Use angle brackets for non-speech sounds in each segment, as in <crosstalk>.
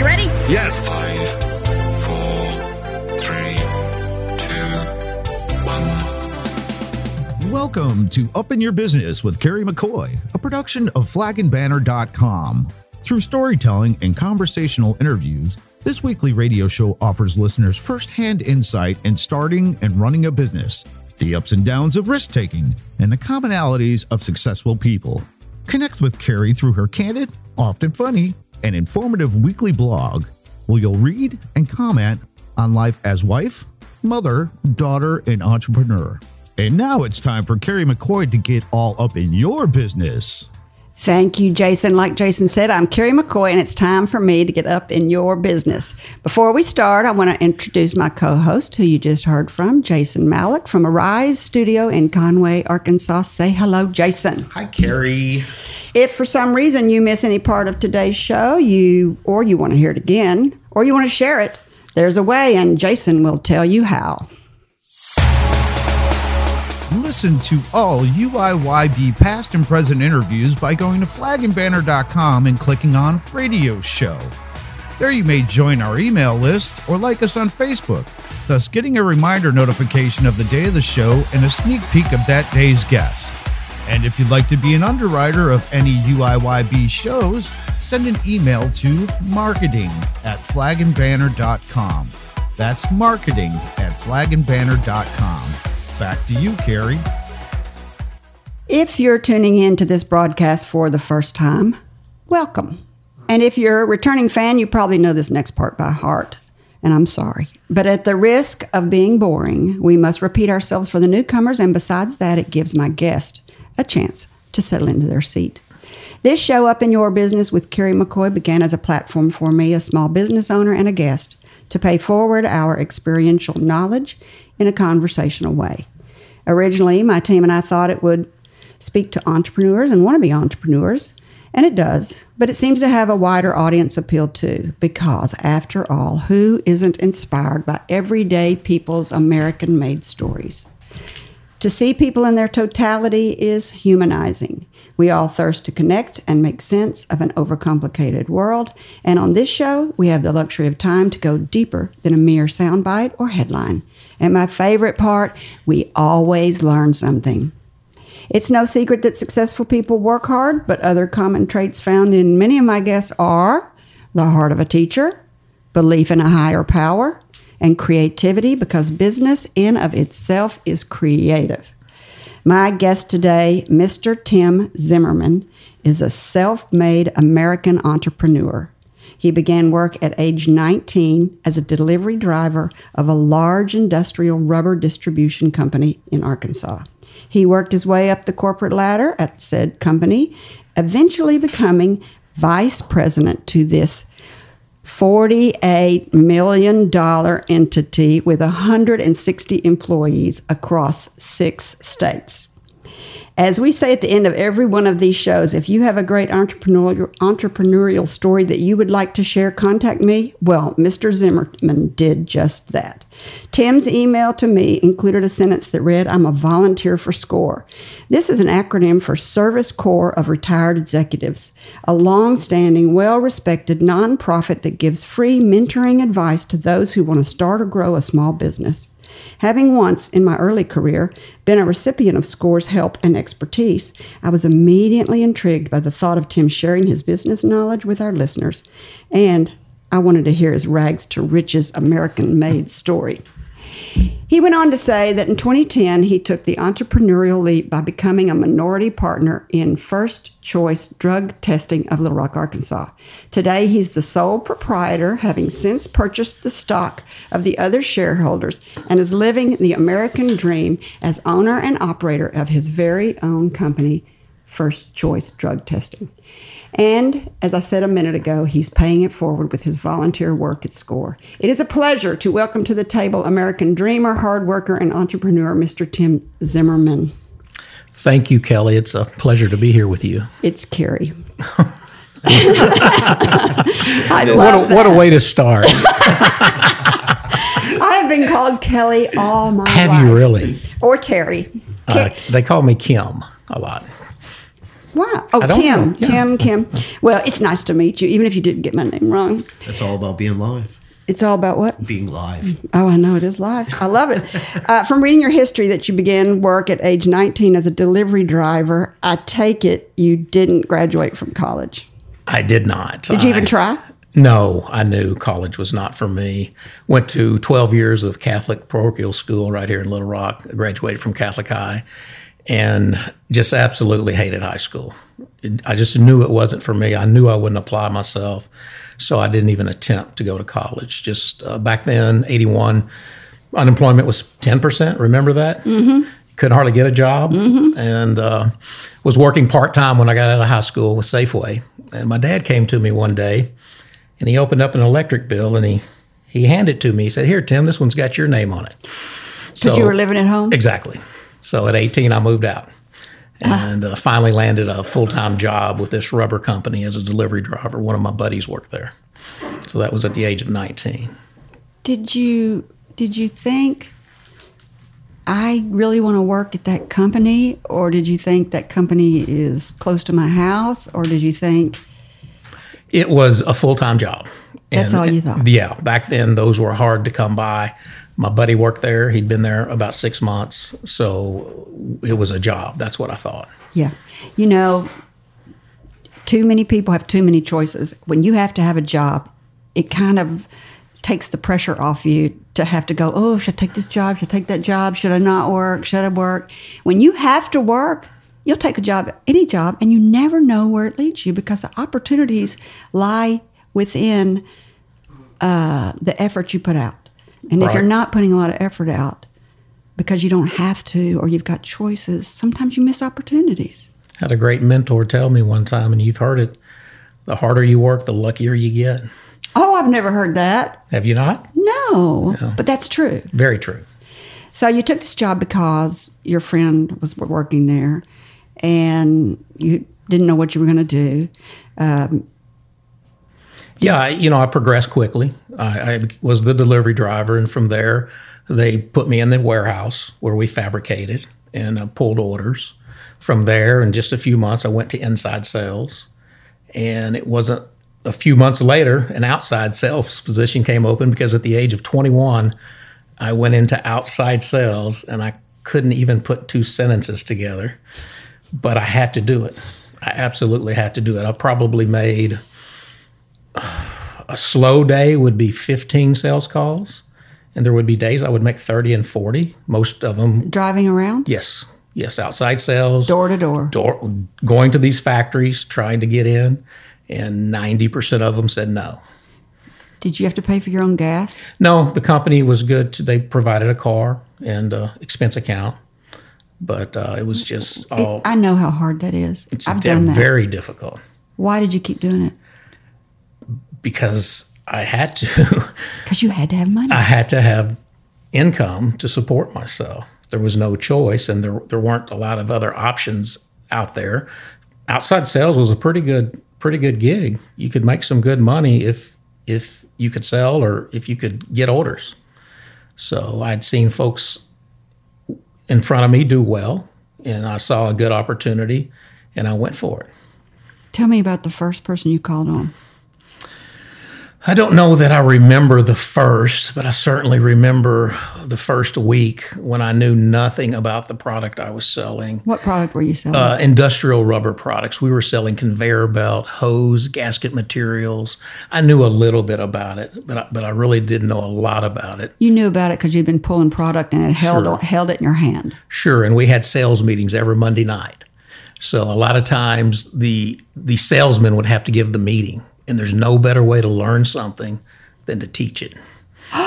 You ready? Yes. Five, four, three, two, one. Welcome to Up in Your Business with Carrie McCoy, a production of flagandbanner.com. Through storytelling and conversational interviews, this weekly radio show offers listeners firsthand insight in starting and running a business, the ups and downs of risk taking, and the commonalities of successful people. Connect with Carrie through her candid, often funny, and informative weekly blog, where you'll read and comment on life as wife, mother, daughter, and entrepreneur. And now it's time for Carrie McCoy to get all up in your business. Thank you, Jason. Like Jason said, I'm Carrie McCoy, and it's time for me to get up in your business. Before we start, I want to introduce my co host, who you just heard from, Jason Malik from Arise Studio in Conway, Arkansas. Say hello, Jason. Hi, Carrie. If for some reason you miss any part of today's show, you or you want to hear it again, or you want to share it, there's a way, and Jason will tell you how. Listen to all UIYB past and present interviews by going to flagandbanner.com and clicking on Radio Show. There you may join our email list or like us on Facebook, thus getting a reminder notification of the day of the show and a sneak peek of that day's guest. And if you'd like to be an underwriter of any UIYB shows, send an email to marketing at flagandbanner.com. That's marketing at flagandbanner.com. Back to you, Carrie. If you're tuning in to this broadcast for the first time, welcome. And if you're a returning fan, you probably know this next part by heart. And I'm sorry. But at the risk of being boring, we must repeat ourselves for the newcomers. And besides that, it gives my guest a chance to settle into their seat. This show, Up in Your Business with Carrie McCoy, began as a platform for me, a small business owner and a guest, to pay forward our experiential knowledge in a conversational way. Originally, my team and I thought it would speak to entrepreneurs and wannabe entrepreneurs, and it does, but it seems to have a wider audience appeal too, because after all, who isn't inspired by everyday people's American made stories? To see people in their totality is humanizing. We all thirst to connect and make sense of an overcomplicated world. And on this show, we have the luxury of time to go deeper than a mere soundbite or headline. And my favorite part, we always learn something. It's no secret that successful people work hard, but other common traits found in many of my guests are the heart of a teacher, belief in a higher power, and creativity because business in of itself is creative. My guest today, Mr. Tim Zimmerman, is a self-made American entrepreneur. He began work at age 19 as a delivery driver of a large industrial rubber distribution company in Arkansas. He worked his way up the corporate ladder at said company, eventually becoming vice president to this $48 million entity with 160 employees across six states. As we say at the end of every one of these shows, if you have a great entrepreneurial, entrepreneurial story that you would like to share, contact me. Well, Mr. Zimmerman did just that. Tim's email to me included a sentence that read, I'm a volunteer for SCORE. This is an acronym for Service Corps of Retired Executives, a long standing, well respected nonprofit that gives free mentoring advice to those who want to start or grow a small business. Having once, in my early career, been a recipient of SCORE's help and expertise, I was immediately intrigued by the thought of Tim sharing his business knowledge with our listeners, and I wanted to hear his rags to riches American made story. He went on to say that in 2010, he took the entrepreneurial leap by becoming a minority partner in First Choice Drug Testing of Little Rock, Arkansas. Today, he's the sole proprietor, having since purchased the stock of the other shareholders, and is living the American dream as owner and operator of his very own company, First Choice Drug Testing. And as I said a minute ago, he's paying it forward with his volunteer work at SCORE. It is a pleasure to welcome to the table American dreamer, hard worker, and entrepreneur, Mr. Tim Zimmerman. Thank you, Kelly. It's a pleasure to be here with you. It's Carrie. <laughs> I What a, what a way to start. <laughs> I have been called Kelly all my life. Have you really? Or Terry. Uh, they call me Kim a lot. Wow. Oh, Tim. Yeah. Tim, Kim. Well, it's nice to meet you, even if you didn't get my name wrong. It's all about being live. It's all about what? Being live. Oh, I know it is live. I love it. Uh, from reading your history that you began work at age 19 as a delivery driver, I take it you didn't graduate from college. I did not. Did you even try? No, I knew college was not for me. Went to 12 years of Catholic parochial school right here in Little Rock. Graduated from Catholic High, and just absolutely hated high school. I just knew it wasn't for me. I knew I wouldn't apply myself, so I didn't even attempt to go to college. Just uh, back then, 81, unemployment was 10%. Remember that? Mm-hmm. Couldn't hardly get a job, and uh, was working part time when I got out of high school with Safeway. And my dad came to me one day and he opened up an electric bill and he he handed it to me. He said, "Here, Tim, this one's got your name on it." Because you were living at home? exactly. So at 18, I moved out and uh, finally landed a full time job with this rubber company as a delivery driver. One of my buddies worked there, so that was at the age of 19. Did you did you think I really want to work at that company or did you think that company is close to my house or did you think It was a full time job. That's all you thought? Yeah, back then those were hard to come by. My buddy worked there. He'd been there about six months, so it was a job. That's what I thought. Yeah. You know, too many people have too many choices. When you have to have a job, it kind of takes the pressure off you to have to go, oh, should I take this job? Should I take that job? Should I not work? Should I work? When you have to work, you'll take a job, any job, and you never know where it leads you because the opportunities lie within uh, the effort you put out. And if you're not putting a lot of effort out because you don't have to or you've got choices, sometimes you miss opportunities. Had a great mentor tell me one time, and you've heard it the harder you work, the luckier you get. Oh, I've never heard that. Have you not? No, but that's true. Very true. So you took this job because your friend was working there, and you didn't know what you were going to do. Um, Yeah, I, you know, I progressed quickly. I, I was the delivery driver, and from there, they put me in the warehouse where we fabricated and uh, pulled orders. From there, in just a few months, I went to inside sales, and it wasn't a few months later an outside sales <laughs> position came open because at the age of 21, I went into outside sales, and I couldn't even put two sentences together, but I had to do it. I absolutely had to do it. I probably made a slow day would be 15 sales calls and there would be days i would make 30 and 40 most of them Driving around, yes yes outside sales door to door. door, going to these factories trying to get in and 90% of them said no Did you have to pay for your own gas? no the company was good to, they provided a car and uh, expense account but uh, it was just all I know how hard that is. it's I've done that. very difficult Why did you keep doing it? Because i had to <laughs> Because you had to have money. I had to have income to support myself. There was no choice, and there there weren't a lot of other options out there. Outside sales was a pretty good pretty good gig. You could make some good money if if you could sell or if you could get orders. So I'd seen folks in front of me do well, and I saw a good opportunity, and I went for it. Tell me about the first person you called on. I don't know that I remember the first, but I certainly remember the first week when I knew nothing about the product I was selling. What product were you selling? Uh, industrial rubber products. We were selling conveyor belt, hose, gasket materials. I knew a little bit about it, but I, but I really didn't know a lot about it. you knew about it because you'd been pulling product and it held Sure. held it in your hand. Sure, and we had sales meetings every Monday night. So a lot of times the the salesman would have to give the meeting, and there's no better way to learn something than to teach it. <gasps> so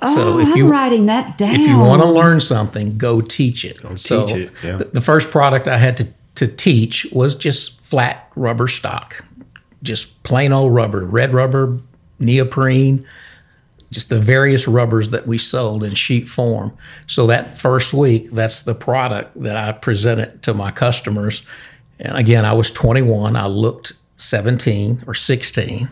oh, if I'm you writing that down. if you want to learn something, go teach it. so teach it, yeah. the, the first product I had to, to teach was just flat rubber stock, just plain old rubber, red rubber, neoprene, just the various rubbers that we sold in sheet form. So that first week, that's the product that I presented to my customers. And again, I was 21. I looked 17 or 16.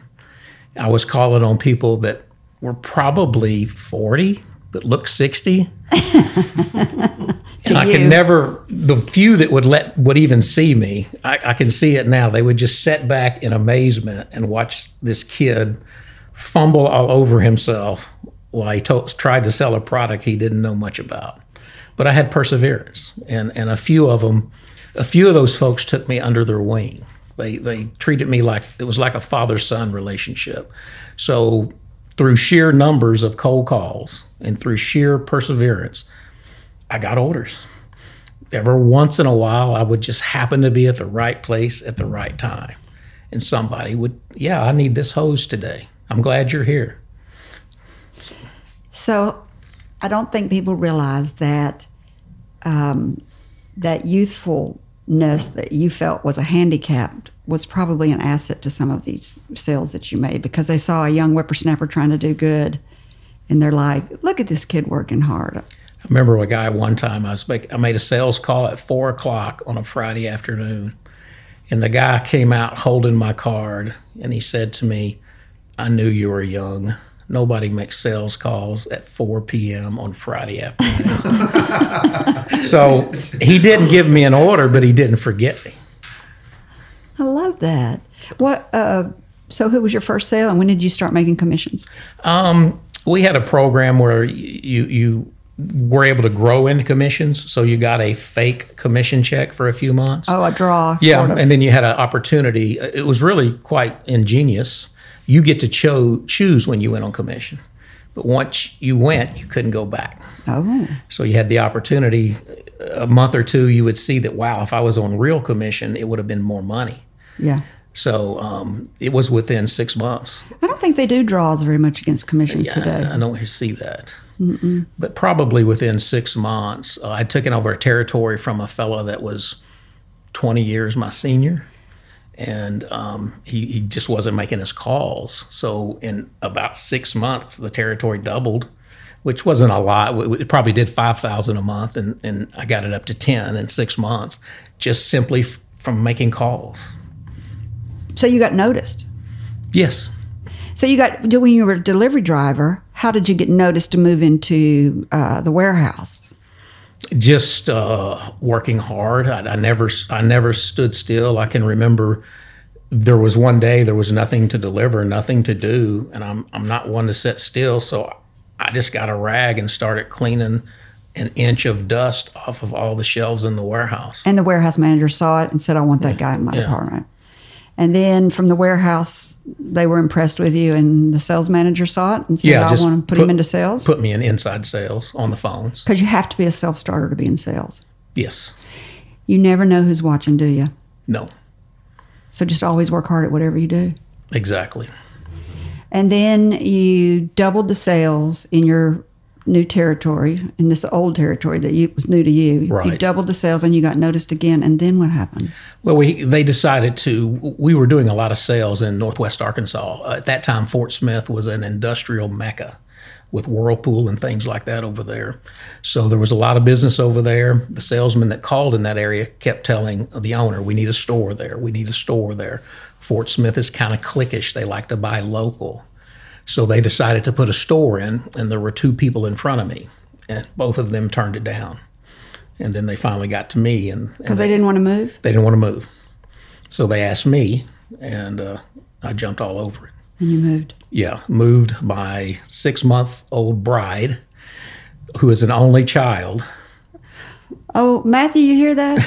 I was calling on people that were probably 40 but looked 60. <laughs> And I could never, the few that would let, would even see me, I, I can see it now. They would just sit back in amazement and watch this kid fumble all over himself while he to- tried to sell a product he didn't know much about. But I had perseverance, and, and a few of them, a few of those folks took me under their wing. They, they treated me like it was like a father son relationship. So, through sheer numbers of cold calls and through sheer perseverance, I got orders. Every once in a while, I would just happen to be at the right place at the right time. And somebody would, yeah, I need this hose today. I'm glad you're here. So, I don't think people realize that um, that youthfulness that you felt was a handicap was probably an asset to some of these sales that you made because they saw a young whippersnapper trying to do good, and they're like, "Look at this kid working hard." I remember a guy one time I was make, I made a sales call at four o'clock on a Friday afternoon, and the guy came out holding my card, and he said to me, "I knew you were young. Nobody makes sales calls at 4 p.m. on Friday afternoon." <laughs> so he didn't give me an order, but he didn't forget me. I love that. What? Uh, so, who was your first sale, and when did you start making commissions? Um, we had a program where you you were able to grow into commissions, so you got a fake commission check for a few months. Oh, a draw. Yeah, sort of. and then you had an opportunity. It was really quite ingenious. You get to cho- choose when you went on commission, but once you went, you couldn't go back. oh, So you had the opportunity. A month or two, you would see that wow, if I was on real commission, it would have been more money. yeah. So um, it was within six months. I don't think they do draws very much against commissions today. I, don't see that. But probably within six months, uh, I'd taken over a territory from a fellow that was 20 years my senior. And um, he, he just wasn't making his calls. So in about six months, the territory doubled, which wasn't a lot. It probably did 5,000 a month. And, and I got it up to 10 in six months, just simply f- from making calls. So you got noticed. Yes. So you got when you were a delivery driver. How did you get noticed to move into uh, the warehouse? Just uh, working hard. I, I never, I never stood still. I can remember there was one day there was nothing to deliver, nothing to do, and I'm, I'm not one to sit still. So I just got a rag and started cleaning an inch of dust off of all the shelves in the warehouse. And the warehouse manager saw it and said, "I want that guy in my Yeah. department." And then from the warehouse, they were impressed with you, and the sales manager saw it and said, Yeah, "I want to put, him into sales." Put me in inside sales on the phones. Because you have to be a self starter to be in sales. Yes. You never know who's watching, do you? No. So just always work hard at whatever you do. Exactly. And then you doubled the sales in your new territory, in this old territory that you, was new to you. Right. You doubled the sales and you got noticed again. And then what happened? Well, we they decided to. We were doing a lot of sales in Northwest Arkansas. Uh, at that time, Fort Smith was an industrial mecca with Whirlpool and things like that over there. So there was a lot of business over there. The salesman that called in that area kept telling the owner, "We need a store there. We need a store there." Fort Smith is kind of cliquish. They like to buy local. So they decided to put a store in, and there were two people in front of me, and both of them turned it down. And then they finally got to me, and, Because they didn't want to move they didn't want to move. So they asked me, and uh, I jumped all over it. and you moved. Yeah, moved my six month old bride, who is an only child. Oh, Matthew, you hear that?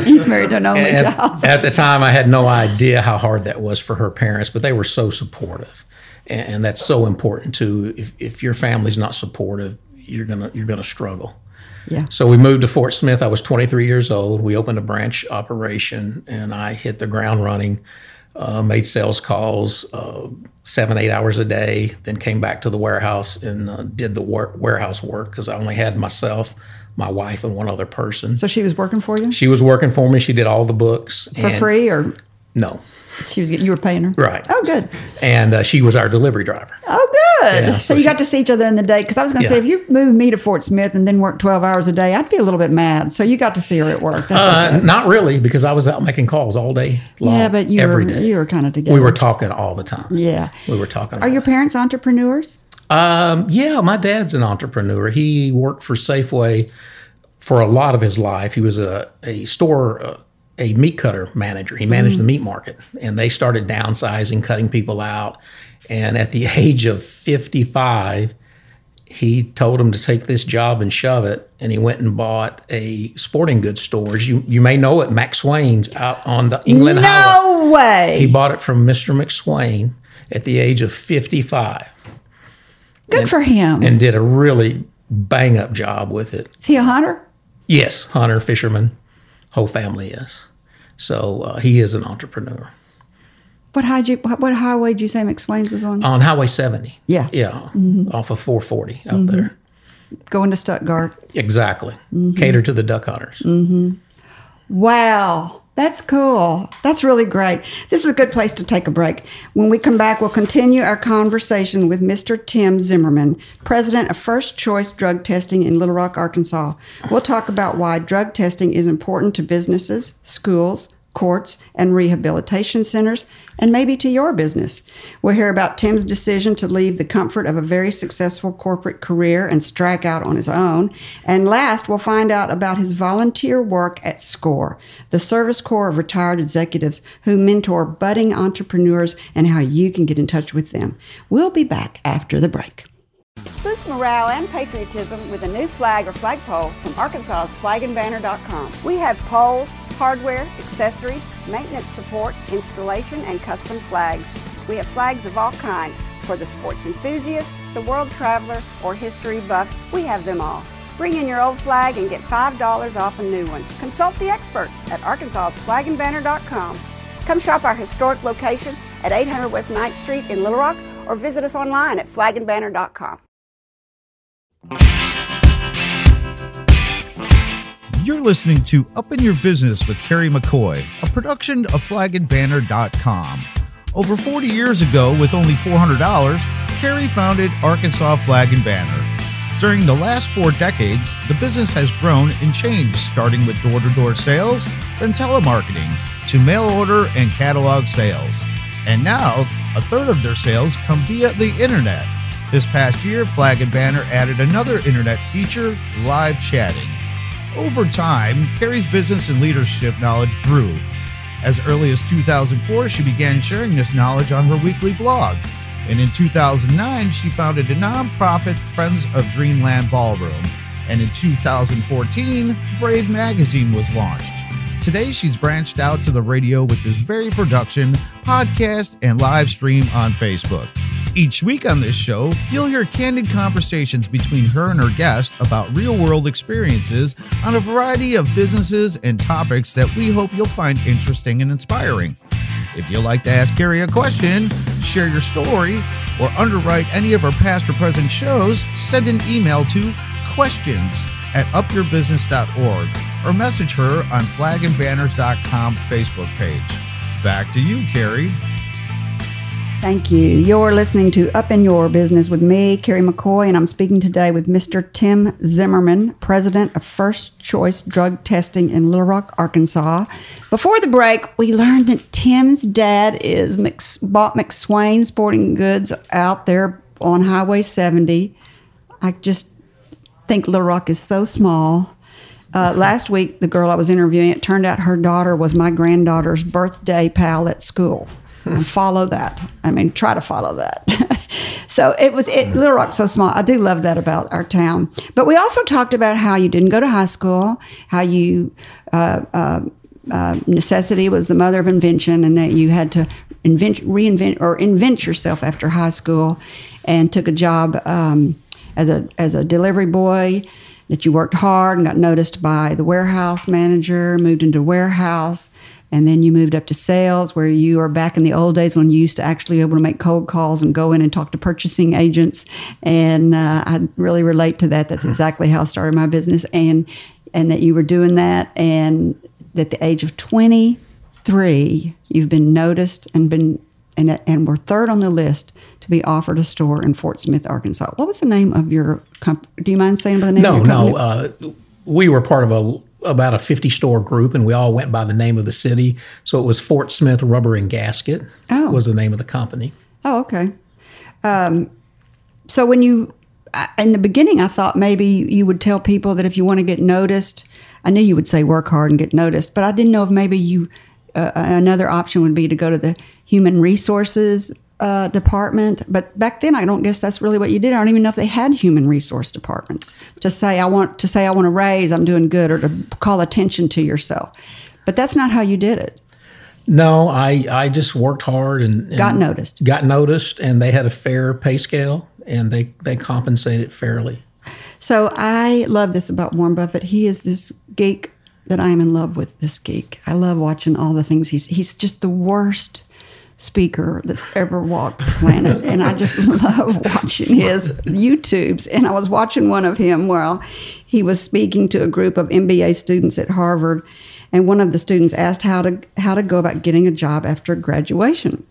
<laughs> He's married to an only At, child. at the time, I had no idea how hard that was for her parents, but they were so supportive. And, and that's so important too. If, if your family's not supportive, you're gonna you're gonna struggle. Yeah. So we moved to Fort Smith. I was 23 years old. We opened a branch operation, and I hit the ground running. Uh, made sales calls uh, seven, eight hours a day. Then came back to the warehouse and uh, did the work, warehouse work because I only had myself, my wife, and one other person. So she was working for you She was working for me. She did all the books for free, or No, she was you were paying her? right. Oh, good. And uh, she was our delivery driver. Oh, good. Yeah, so so you she- got to see each other in the day. Because I was going to say, if you moved me to Fort Smith and then worked 12 hours a day, I'd be a little bit mad. So you got to see her at work. That's Uh, okay. not really, because I was out making calls all day long. Yeah, but you every were day. you were kind of together. we were talking all the time. Yeah. We were talking. Are your parents entrepreneurs? Um, yeah, my dad's an entrepreneur. He worked for Safeway for a lot of his life. He was a, a store, uh, a meat cutter manager. He managed the meat market, and they started downsizing, cutting people out. And at the <laughs> age of 55, he told him to take this job and shove it, and he went and bought a sporting goods store. As You you may know it, McSwain's out on the England Highway. No way. He bought it from Mr. McSwain at the age of 55 Good for him. and did a really bang up job with it. Is he a hunter? Yes, hunter, fisherman, whole family is. So uh, he is an entrepreneur. What, high you, what, highway did you say McSwain's was on? On Highway 70. Yeah. Yeah, mm-hmm. off of 440 out mm-hmm. there. Going to Stuttgart. Exactly. Mm-hmm. Cater to the duck hunters. Wow, that's cool. That's really great. This is a good place to take a break. When we come back, we'll continue our conversation with Mr. Tim Zimmerman, president of First Choice Drug Testing in Little Rock, Arkansas. We'll talk about why drug testing is important to businesses, schools, courts, and rehabilitation centers, and maybe to your business. We'll hear about Tim's decision to leave the comfort of a very successful corporate career and strike out on his own. And last, we'll find out about his volunteer work at SCORE, the Service Corps of Retired Executives who mentor budding entrepreneurs and how you can get in touch with them. We'll be back after the break. Boost morale and patriotism with a new flag or flagpole from Arkansas's flagandbanner.com. We have poles, hardware, accessories, maintenance support, installation, and custom flags. We have flags of all kind for the sports enthusiast, the world traveler, or history buff. We have them all. Bring in your old flag and get $5 off a new one. Consult the experts at arkansas's flagandbanner.com. Come shop our historic location at 800 West 9th Street in Little Rock or visit us online at flagandbanner.com. You're listening to Up in Your Business with Carrie McCoy, a production of flagandbanner.com. Over 40 years ago, with only $400, Carrie founded Arkansas Flag and Banner. During the last four decades, the business has grown and changed, starting with door to door sales, then telemarketing, to mail order and catalog sales. And now, a third of their sales come via the internet. This past year, Flag and Banner added another internet feature, live chatting. Over time, Carrie's business and leadership knowledge grew. As early as 2004, she began sharing this knowledge on her weekly blog. And in 2009, she founded a nonprofit Friends of Dreamland Ballroom. And in 2014, Brave Magazine was launched. Today, she's branched out to the radio with this very production, podcast, and live stream on Facebook. Each week on this show, you'll hear candid conversations between her and her guest about real world experiences on a variety of businesses and topics that we hope you'll find interesting and inspiring. If you'd like to ask Carrie a question, share your story, or underwrite any of our past or present shows, send an email to questions at upyourbusiness.org or message her on flagandbanners.com Facebook page. Back to you, Carrie. Thank you. You're listening to Up in Your Business with me, Carrie McCoy, and I'm speaking today with Mr. Tim Zimmerman, president of First Choice Drug Testing in Little Rock, Arkansas. Before the break, we learned that Tim's dad is Mc, bought McSwain Sporting Goods out there on Highway 70. I just think Little Rock is so small. Uh, last week, the girl I was interviewing, it turned out her daughter was my granddaughter's birthday pal at school. <laughs> and follow that. I mean, try to follow that. <laughs> so it was it, Little Rock so small. I do love that about our town. But we also talked about how you didn't go to high school, how you uh, uh, uh, necessity was the mother of invention, and that you had to invent, reinvent, or invent yourself after high school, and took a job um, as a as a delivery boy. That you worked hard and got noticed by the warehouse manager, moved into warehouse, and then you moved up to sales, where you are back in the old days when you used to actually be able to make cold calls and go in and talk to purchasing agents. And uh, I really relate to that. That's exactly how I started my business, and and that you were doing that, and at the age of twenty three, you've been noticed and been and and were third on the list to be offered a store in Fort Smith, Arkansas. What was the name of your company? Do you mind saying by the name? No, of your company? no. Uh, we were part of a about a 50 store group, and we all went by the name of the city. So it was Fort Smith Rubber and Gasket Oh. was the name of the company. Oh, okay. Um, so when you in the beginning, I thought maybe you would tell people that if you want to get noticed, I knew you would say work hard and get noticed, but I didn't know if maybe you uh, another option would be to go to the human resources uh, department. But back then, I don't guess that's really what you did. I don't even know if they had human resource departments to say I want to say I want to raise, I'm doing good, or to call attention to yourself. But that's not how you did it. No, I, I just worked hard and, and Got noticed. Got noticed, and they had a fair pay scale, and they they compensated fairly. So I love this about Warren Buffett. He is this geek that I am in love with. This geek. I love watching all the things he's. He's just the worst speaker that ever walked the planet, and I just <laughs> love watching his YouTubes. And I was watching one of him while he was speaking to a group of MBA students at Harvard, and one of the students asked how to how to go about getting a job after graduation.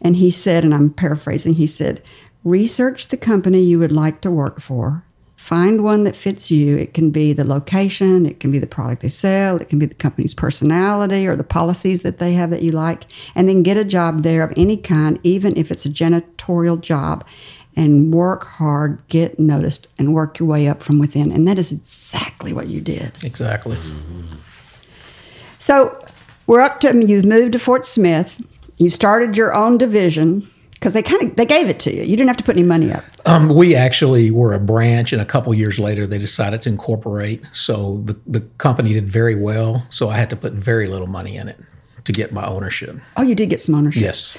And he said, and I'm paraphrasing, he said, research the company you would like to work for. Find one that fits you. It can be the location, it can be the product they sell, it can be the company's personality or the policies that they have that you like. And then get a job there of any kind, even if it's a janitorial job, and work hard, get noticed, and work your way up from within. And that is exactly what you did. Exactly. So we're up to you've moved to Fort Smith. You started your own division because they kind of they gave it to you. You didn't have to put any money up. Um, we actually were a branch, and a couple years later, they decided to incorporate. So the the company did very well. So I had to put very little money in it to get my ownership. Oh, you did get some ownership. Yes.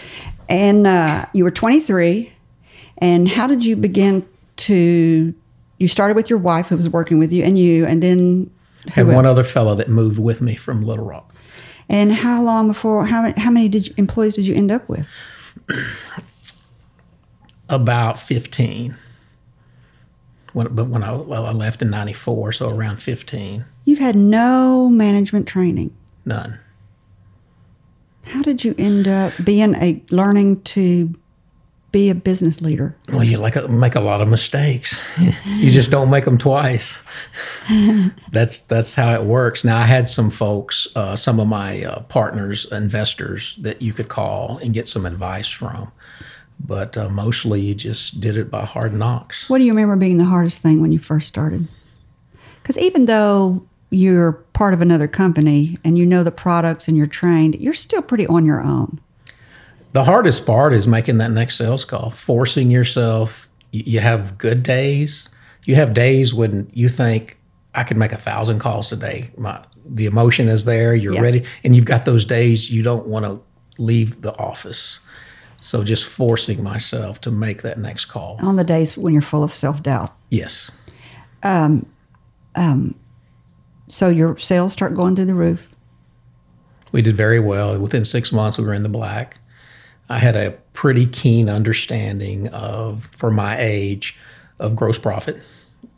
And uh, you were 23. And how did you begin to? You started with your wife who was working with you, and you, and then Had who one other fellow that moved with me from Little Rock. And how long before? How many? How many did you, employees did you end up with? <clears throat> About fifteen. When, but when I, well, I left in '94, so around fifteen, You've had no management training. none. How did you end up being a learning to be a business leader? Well, you like make a lot of mistakes. <laughs> you just don't make them twice. <laughs> that's that's how it works. Now, I had some folks, uh, some of my uh, partners, investors that you could call and get some advice from, but uh, mostly you just did it by hard knocks. What do you remember being the hardest thing when you first started? Because even though you're part of another company and you know the products and you're trained, you're still pretty on your own. The hardest part is making that next sales call, forcing yourself. You have good days. You have days when you think I could make a thousand calls today. My the emotion is there. You're Yeah. ready, and you've got those days you don't want to leave the office. So just forcing myself to make that next call. On the days when you're full of self doubt. Yes, um, um, So your sales start going through the roof. we did very well. Within six months, we were in the black. I had a pretty keen understanding of, for my age, of gross profit.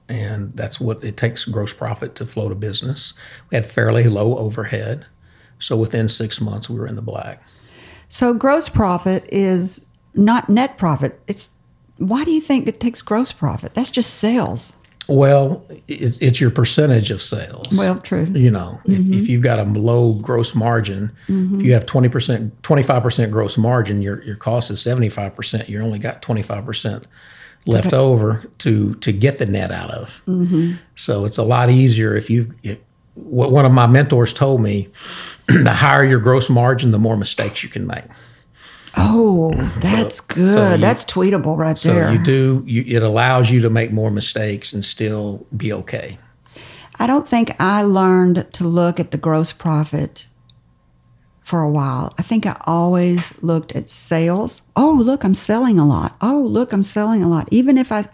And that's what it takes gross profit to float a business. We had fairly low overhead. So within six months, we were in the black. So gross profit is not net profit. It's why do you think it takes gross profit? That's just sales. Well, it's, it's your percentage of sales. Well, true. you know, if, if mm-hmm. you've got a low gross margin, if mm-hmm. you have 20%, 25% gross margin, your, your cost is 75%. You only got 25% left over to, to get the net out of. Mm-hmm. So it's a lot easier if you, what one of my mentors told me, the higher your gross margin, the more mistakes you can make. Oh, that's good. so you- that's tweetable right So there. you do, you, it allows you to make more mistakes and still be okay. I don't think I learned to look at the gross profit for a while. I think I always looked at sales. Oh, look, I'm selling a lot. Oh, look, I'm selling a lot. Even if I,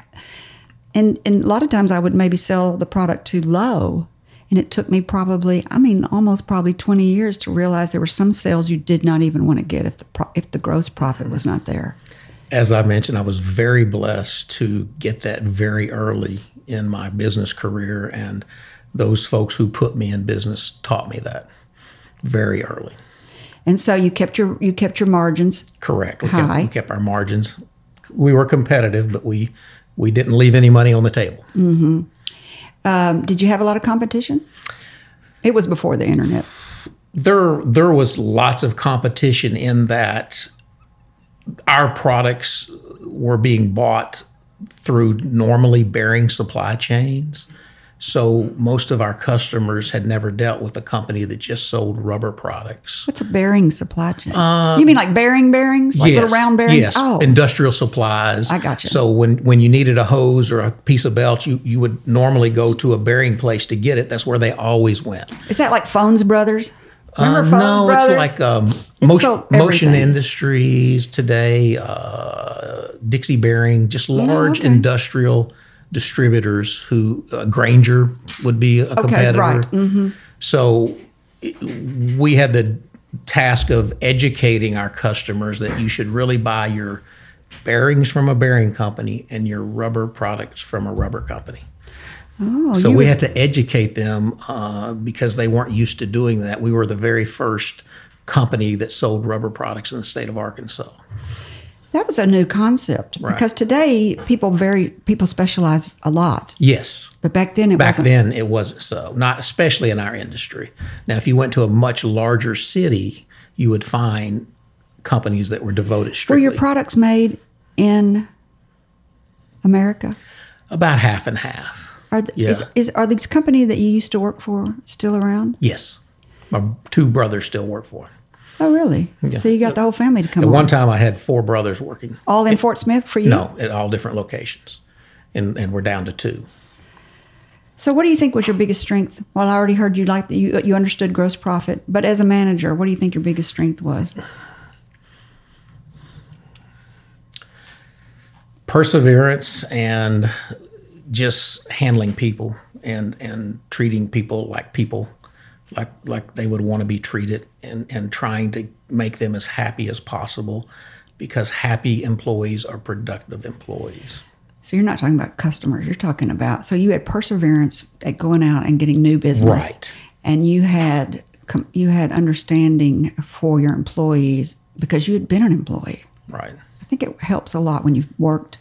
and, and a lot of times I would maybe sell the product too low. And it took me probably, I mean, almost probably 20 years to realize there were some sales you did not even want to get if the, pro- if the gross profit was not there. as I mentioned, I was very blessed to get that very early in my business career, and those folks who put me in business taught me that very early. And so you kept your, you kept your margins Correct. We, High. kept, we kept our margins. We were competitive, but we we didn't leave any money on the table. Mm-hmm. Um, did you have a lot of competition? It was before the internet. There there was lots of competition in that our products were being bought through normally bearing supply chains. So most of our customers had never dealt with a company that just sold rubber products. What's a bearing supply chain? you mean like bearing bearings, like little round bearings? Yes. Oh, Industrial supplies. I got you. So when, when you needed a hose or a piece of belt, you, you would normally go to a bearing place to get it. That's where they always went. is that like Phones Brothers? Uh, no, Brothers? it's like um, motion, motion industries today, uh, Dixie Bearing, just large okay. industrial distributors who uh, Grainger would be a competitor. right. Mm-hmm. So we had the task of educating our customers that you should really buy your bearings from a bearing company and your rubber products from a rubber company. Oh, So we were- had to educate them uh, because they weren't used to doing that. We were the very first company that sold rubber products in the state of Arkansas. That was a new concept Right. because today people very people specialize a lot, Yes. but back then it Back wasn't. Back then, it wasn't so, not especially in our industry. Now, if you went to a much larger city, you would find companies that were devoted Were strictly your products made in America? about half and half. Are Yeah. is, is are these companies that you used to work for still around? Yes, my two brothers still work for. It. Oh, really? So you got the whole family to come At on. one time, I had four brothers working. All in Fort Smith for you? No, at all different locations, and and we're down to two. So, what do you think was your biggest strength? Well, I already heard you like you you understood gross profit, but as a manager, what do you think your biggest strength was? perseverance and just handling people and and treating people like people like like they would want to be treated and and trying to make them as happy as possible because happy employees are productive employees So you're not talking about customers. You're talking about so you had perseverance at going out and getting new business, Right. And you had you had understanding for your employees because you had been an employee. right I think it helps a lot when you've worked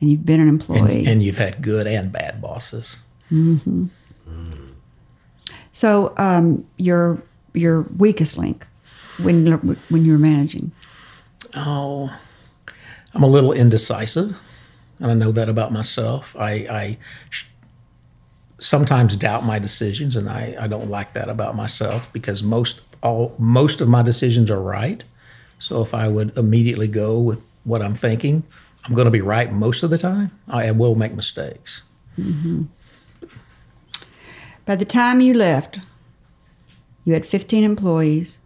and you've been an employee. and you've had good and bad bosses mm-hmm. mm. So um, your your weakest link when you're- when you're managing. oh i'm a little indecisive and i know that about myself. I i sh- sometimes doubt my decisions and I, I don't like that about myself because most all most of my decisions are right. So if i would immediately go with what i'm thinking i'm going to be right most of the time. I will make mistakes By the time you left, you had 15 employees.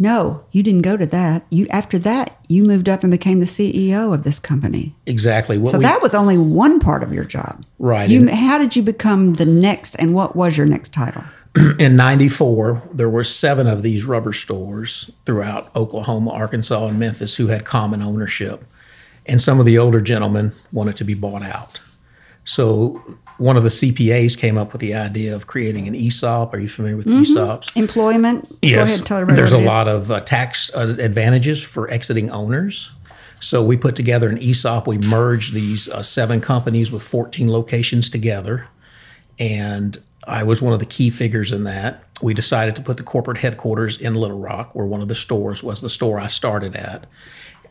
No, you didn't go to that. You after that, you moved up and became the CEO of this company. exactly what So we that was only one part of your job. Right, You and- how did you become the next and what was your next title? <clears throat> in 94 there were seven of these rubber stores throughout oklahoma arkansas and memphis who had common ownership and some of the older gentlemen wanted to be bought out so one of the cpas came up with the idea of creating an esop are you familiar with esops Employment? Go Yes, ahead, there's a lot of uh, tax uh, advantages for exiting owners. So we put together an ESOP. We merged these uh, seven companies with 14 locations together, and I was one of the key figures in that. We decided to put the corporate headquarters in Little Rock, where one of the stores was the store I started at,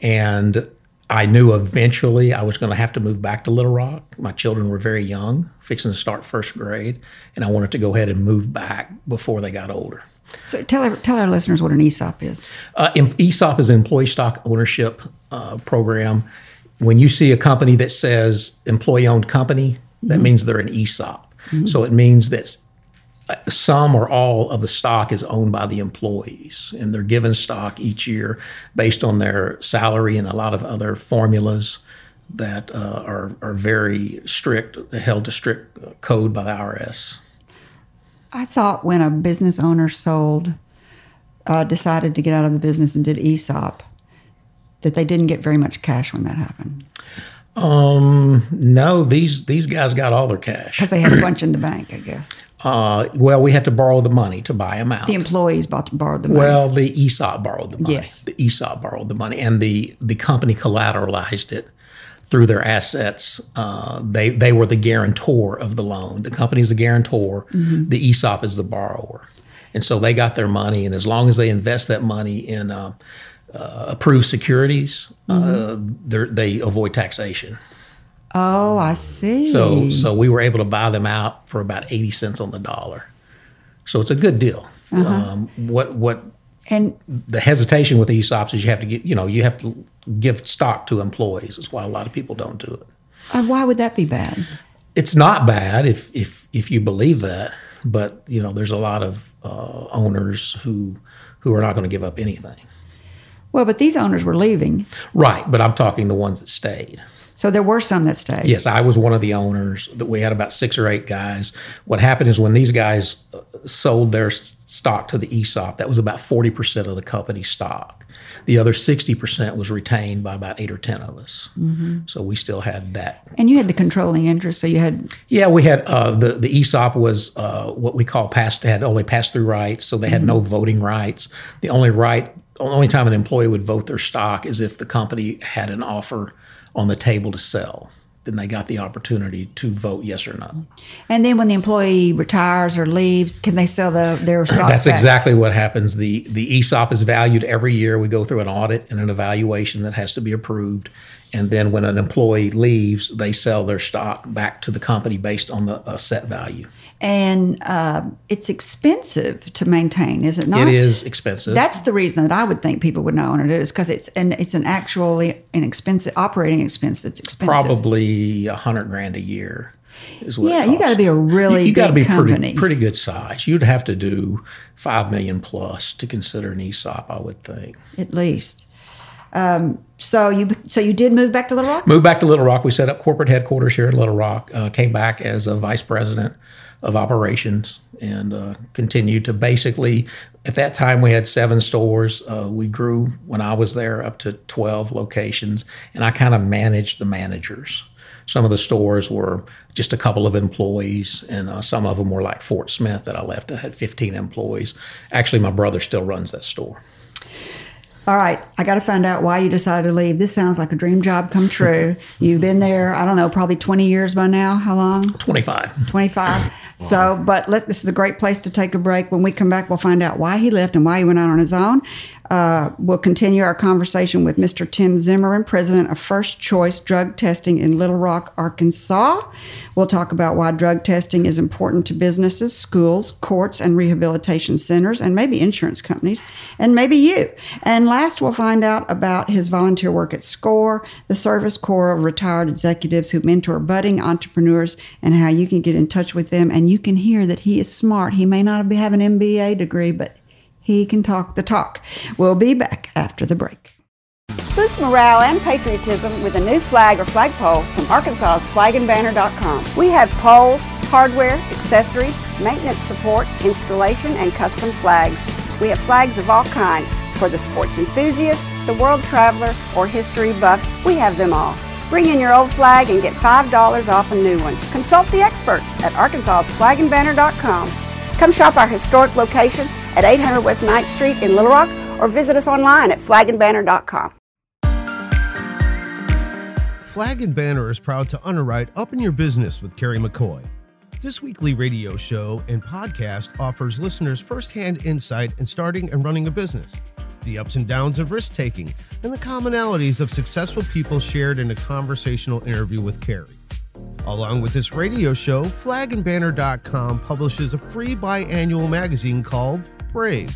and I knew eventually I was going to have to move back to Little Rock. My children were very young, fixing to start first grade, and I wanted to go ahead and move back before they got older. So tell our, tell our listeners what an ESOP is. Uh, ESOP is an employee stock ownership uh, program. When you see a company that says employee owned company, that means they're an ESOP. So it means that some or all of the stock is owned by the employees, and they're given stock each year based on their salary and a lot of other formulas that uh, are, are very strict, held to strict code by the IRS. I thought when a business owner sold, uh, decided to get out of the business and did ESOP, that they didn't get very much cash when that happened Um, no, these these guys got all their cash. because they had a bunch in the bank, I guess. Uh, well, we had to borrow the money to buy them out. The employees bought borrowed the money. well, the ESOP borrowed the money. Yes. The ESOP borrowed the money, and the the company collateralized it through their assets. Uh, they they were the guarantor of the loan. The company is the guarantor. The ESOP is the borrower, and so they got their money. And as long as they invest that money in uh, uh, approved securities, uh, they're- they avoid taxation. Oh, I see. So so we were able to buy them out for about eighty cents on the dollar. So it's a good deal. Um, what what and the hesitation with ESOPs is you have to get you know you have to give stock to employees. That's why a lot of people don't do it. uh, why would that be bad? It's not bad if if if you believe that, but you know there's a lot of uh, owners who who are not going to give up anything. Well, but these owners were leaving, Right, but I'm talking the ones that stayed. So there were some that stayed. Yes, I was one of the owners. That we had about six or eight guys. What happened is when these guys uh, sold their stock to the ESOP, that was about forty percent of the company's stock. The other sixty percent was retained by about eight or ten of us. So we still had that. And you had the controlling interest, so you had Yeah, we had uh, the the ESOP was uh, what we call pass. They had only pass through rights, so they had no voting rights. The only right, only time an employee would vote their stock is if the company had an offer on the table to sell. Then they got the opportunity to vote yes or no. And then when the employee retires or leaves, can they sell the their <clears throat> stock? That's back? exactly what happens. The the ESOP is valued every year. We go through an audit and an evaluation that has to be approved. And then when an employee leaves, they sell their stock back to the company based on the uh, set value. And uh, it's expensive to maintain, is it not? It is expensive. That's the reason that I would think people would not own it is because it's an it's an actually an expensive operating expense that's expensive. probably a hundred grand a year. Is what Yeah, you got to be a really you, you got to be company. pretty pretty good size. You'd have to do five million plus to consider an ESOP, I would think. at least. Um, so you so you did move back to Little Rock. Moved back to Little Rock. We set up corporate headquarters here in Little Rock. Uh, came back as a vice president of operations and uh, continued to basically. At that time, we had seven stores. Uh, we grew when I was there up to twelve locations, and I kind of managed the managers. Some of the stores were just a couple of employees, and uh, some of them were like Fort Smith that I left that had 15 employees. Actually, my brother still runs that store. All right, I got to find out why you decided to leave. This sounds like a dream job come <laughs> true. You've been there, I don't know, probably 20 years by now. How long? 25. 25. So, but let, this is a great place to take a break. When we come back, we'll find out why he left and why he went out on his own. Uh, we'll continue our conversation with Mr. Tim Zimmerman, president of First Choice Drug Testing in Little Rock, Arkansas. We'll talk about why drug testing is important to businesses, schools, courts, and rehabilitation centers, and maybe insurance companies, and maybe you. And last, we'll find out about his volunteer work at SCORE, the Service Corps of retired executives who mentor budding entrepreneurs, and how you can get in touch with them. And you can hear that he is smart. He may not have an MBA degree, but he can talk the talk. We'll be back after the break. Boost morale and patriotism with a new flag or flagpole from Arkansas's flagandbanner.com. We have poles, hardware, accessories, maintenance support, installation, and custom flags. We have flags of all kind for the sports enthusiast, the world traveler, or history buff. We have them all. Bring in your old flag and get $5 off a new one. Consult the experts at arkansas's flagandbanner.com. Come shop our historic location at 800 West 9th Street in Little Rock or visit us online at flagandbanner.com. Flag and Banner is proud to underwrite Up in Your Business with Carrie McCoy. This weekly radio show and podcast offers listeners firsthand insight in starting and running a business, the ups and downs of risk taking, and the commonalities of successful people shared in a conversational interview with Carrie. Along with this radio show, flagandbanner.com publishes a free biannual magazine called Brave.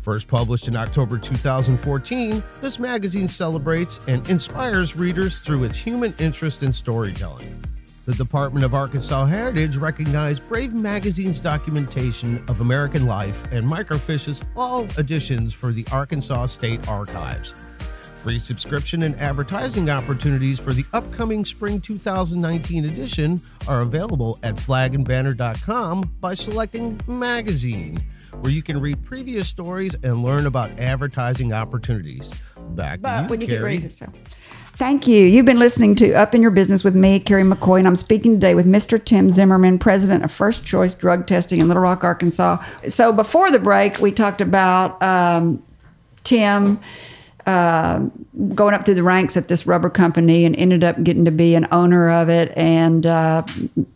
First published in October 2014, this magazine celebrates and inspires readers through its human interest in storytelling. The Department of Arkansas Heritage recognized Brave Magazine's documentation of American life and microfiches all editions for the Arkansas State Archives. Free subscription and advertising opportunities for the upcoming spring 2019 edition are available at flagandbanner.com by selecting Magazine, where you can read previous stories and learn about advertising opportunities. Back to But you, when you get ready to sell. Thank you. You've been listening to Up in Your Business with me, Carrie McCoy, and I'm speaking today with Mr. Tim Zimmerman, president of First Choice Drug Testing in Little Rock, Arkansas. So before the break, we talked about um, Tim uh, going up through the ranks at this rubber company and ended up getting to be an owner of it and uh,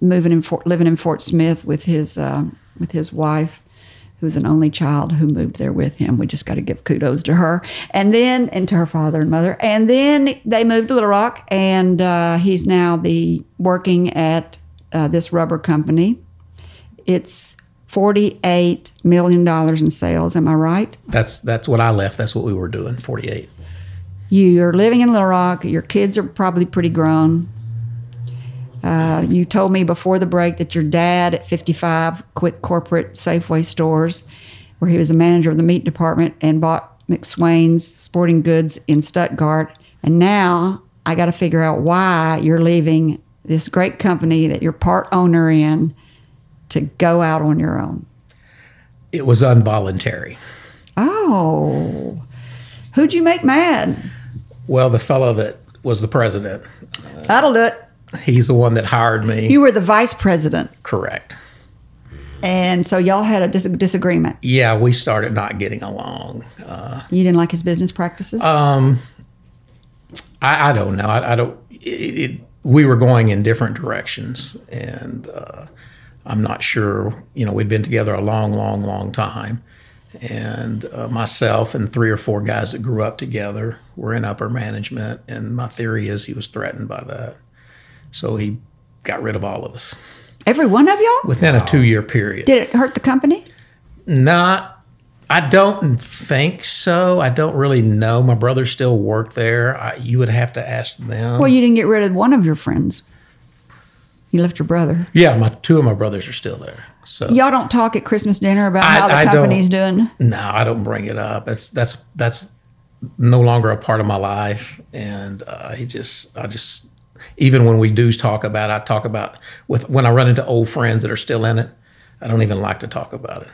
moving in Fort, living in Fort Smith with his uh, with his wife, who's an only child who moved there with him. We just got to give kudos to her. And then, and to her father and mother. And then they moved to Little Rock, and uh, he's now the working at uh, this rubber company. It's $48 million in sales. Am I right? That's that's what I left. That's what we were doing. Forty eight. You're living in Little Rock. Your kids are probably pretty grown. Uh, you told me before the break that your dad at 55 quit corporate Safeway stores, where he was a manager of the meat department and bought McSwain's Sporting Goods in Stuttgart. And now I got to figure out why you're leaving this great company that you're part owner in to go out on your own. It was involuntary. Oh, who'd you make mad? Well, the fellow that was the president, That'll do it. He's the one that hired me. You were the vice president. Correct. And so y'all had a dis- disagreement. Yeah, we started not getting along. Uh, You didn't like his business practices? I, I don't know. I, I don't. It, it, we were going in different directions, and uh, I'm not sure. You know, we'd been together a long, long, long time, and uh, myself and three or four guys that grew up together were in upper management, and my theory is he was threatened by that, so he got rid of all of us Every one of y'all? within a two-year period. Did it hurt the company? Not, I don't think so. I don't really know. My brothers still work there. I, you would have to ask them. Well, you didn't get rid of one of your friends. You left your brother. yeah, my two of my brothers are still there. So Y'all don't talk at Christmas dinner about I- how the I company's doing. no, I don't bring it up. That's that's that's no longer a part of my life, and uh, he just I just even when we do talk about, it, I talk about with when I run into old friends that are still in it. I don't even like to talk about it.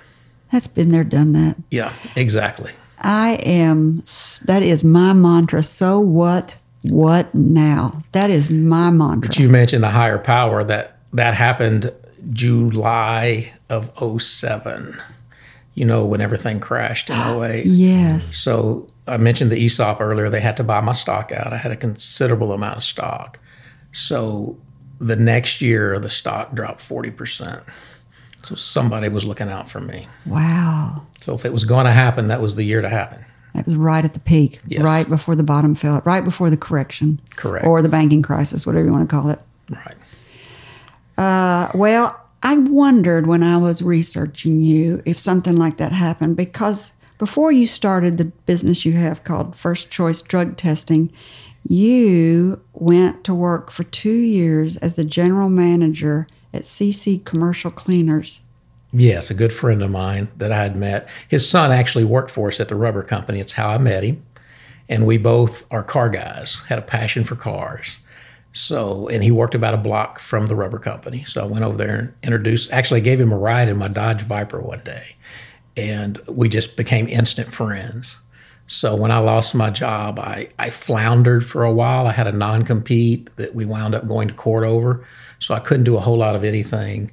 That's been there, done that. Yeah, exactly. I am, that is my mantra. So what? What now? That is my mantra. But you mentioned a higher power that that happened July of 07 you know when everything crashed in 08 yes. so I mentioned the ESOP earlier they had to buy my stock out I had a considerable amount of stock so the next year the stock dropped 40% so somebody was looking out for me Wow. so if it was going to happen that was the year to happen That was right at the peak, Yes. right before the bottom fell, right before the correction. Correct. Or the banking crisis, whatever you want to call it. right uh, Well, I wondered when I was researching you if something like that happened because before you started the business you have called First Choice Drug Testing, you went to work for two years as the general manager at CC Commercial Cleaners. Yes, a good friend of mine that I had met. His son actually worked for us at the rubber company. It's how I met him. And we both are car guys, had a passion for cars. So, and he worked about a block from the rubber company. So I went over there and introduced, actually gave him a ride in my Dodge Viper one day. And we just became instant friends. So when I lost my job, I, I floundered for a while. I had a non compete that we wound up going to court over. So I couldn't do a whole lot of anything.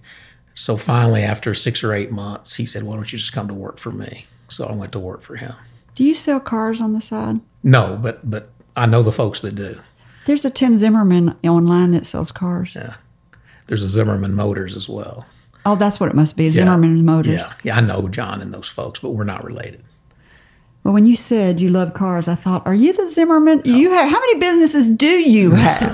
So finally, after six or eight months, he said, Why don't you just come to work for me? So I went to work for him. Do you sell cars on the side? No, but but I know the folks that do. There's a Tim Zimmerman online that sells cars. Yeah. There's a Zimmerman Motors as well. Oh, that's what it must be. Zimmerman Motors. Yeah. Yeah, I know John and those folks, but we're not related. Well, when you said you love cars, I thought, are you the Zimmerman? You have how many businesses do you <laughs> have?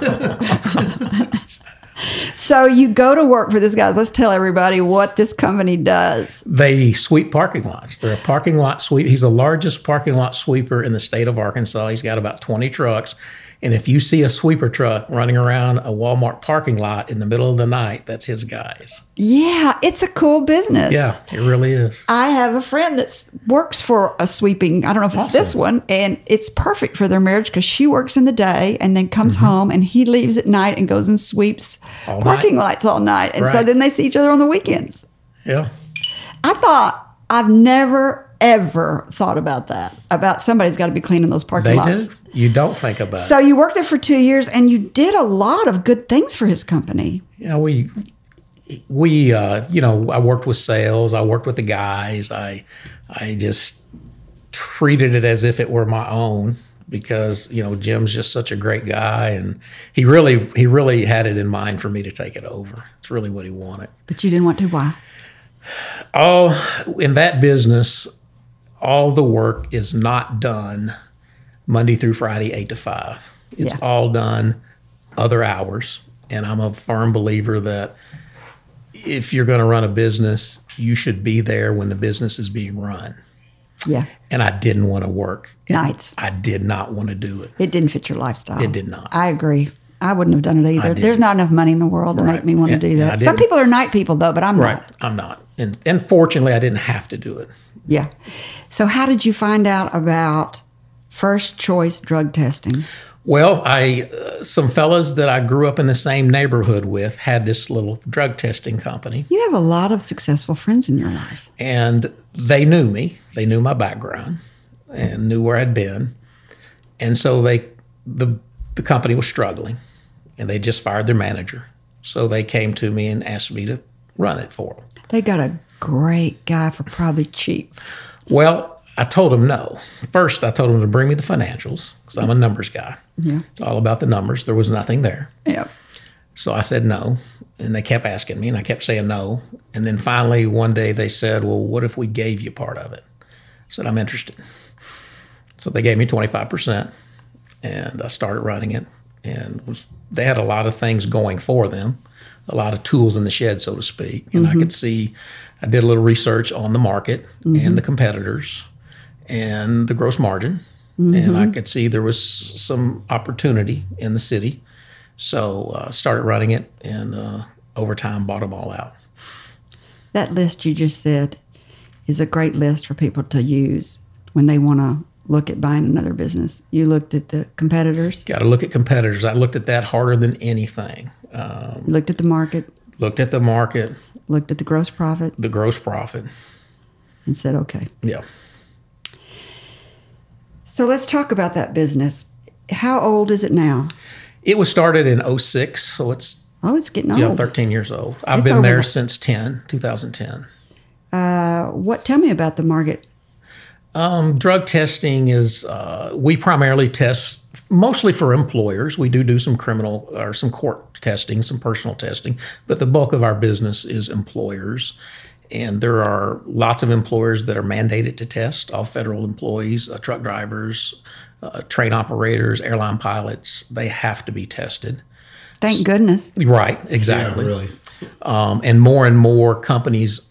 so you go to work for this guy. Let's tell everybody what this company does. They sweep parking lots. They're a parking lot sweep. He's the largest parking lot sweeper in the state of Arkansas. He's got about 20 trucks. And if you see a sweeper truck running around a Walmart parking lot in the middle of the night, that's his guys. Yeah, it's a cool business. Yeah, it really is. I have a friend that works for a sweeping. I don't know if it's this one, and it's perfect for their marriage because she works in the day and then comes home, and he leaves at night and goes and sweeps Mm-hmm. All parking night. lights all night, and so then they see each other on the weekends. Yeah. I thought I've never ever thought about that. About somebody's got to be cleaning those parking They lots. do. You don't think about So you worked there for two years, and you did a lot of good things for his company. Yeah, we we uh, you know, I worked with sales, I worked with the guys. I I just treated it as if it were my own because, you know, Jim's just such a great guy and he really he really had it in mind for me to take it over. It's really what he wanted. But you didn't want to. Why? Oh, in that business, all the work is not done Monday through Friday, eight to five. It's Yeah. all done other hours. And I'm a firm believer that if you're going to run a business, you should be there when the business is being run. Yeah. And I didn't want to work. Nights. I did not want to do it. It didn't fit your lifestyle. It did not. I agree. I wouldn't have done it either. There's not enough money in the world to make me want to do that. Some people are night people though, but I'm Right. not. I'm not. And and fortunately I didn't have to do it. Yeah. So how did you find out about first choice drug testing? Well, I uh, some fellas that I grew up in the same neighborhood with had this little drug testing company, You have a lot of successful friends in your life. and they knew me. They knew my background and knew where I'd been, and so they the the company was struggling, and they just fired their manager. So they came to me and asked me to run it for them. They got a great guy for probably cheap. Well, I told him no. First, I told him to bring me the financials because I'm a numbers guy. Yeah. It's all about the numbers. There was nothing there. Yep. So I said no. And they kept asking me, and I kept saying no. And then finally, one day they said, Well, what if we gave you part of it? I said, I'm interested. So they gave me 25%, and I started running it. And was, they had a lot of things going for them, a lot of tools in the shed, so to speak. And I mm-hmm. could see, I did a little research on the market and the competitors and the gross margin. And I could see there was some opportunity in the city. So uh, started running it, and uh, over time bought them all out. That list you just said is a great list for people to use when they want to look at buying another business. You looked at the competitors, Got to look at competitors. I looked at that harder than anything. Um, you looked at the market, looked at the market, looked at the gross profit, the gross profit. and said, okay. Yeah. So let's talk about that business. How old is it now? It was started in 06, so it's Oh, it's getting old. yeah, 13 years old. I've It's been there the- since 10, 2010. Uh, what? Tell me about the market. Um, drug testing is uh, we primarily test mostly for employers. We do do some criminal or some court testing, some personal testing, but the bulk of our business is employers. And there are lots of employers that are mandated to test. All federal employees, uh, truck drivers, uh, train operators, airline pilots, they have to be tested. Thank goodness. Right, exactly. really. Um, and more and more companies,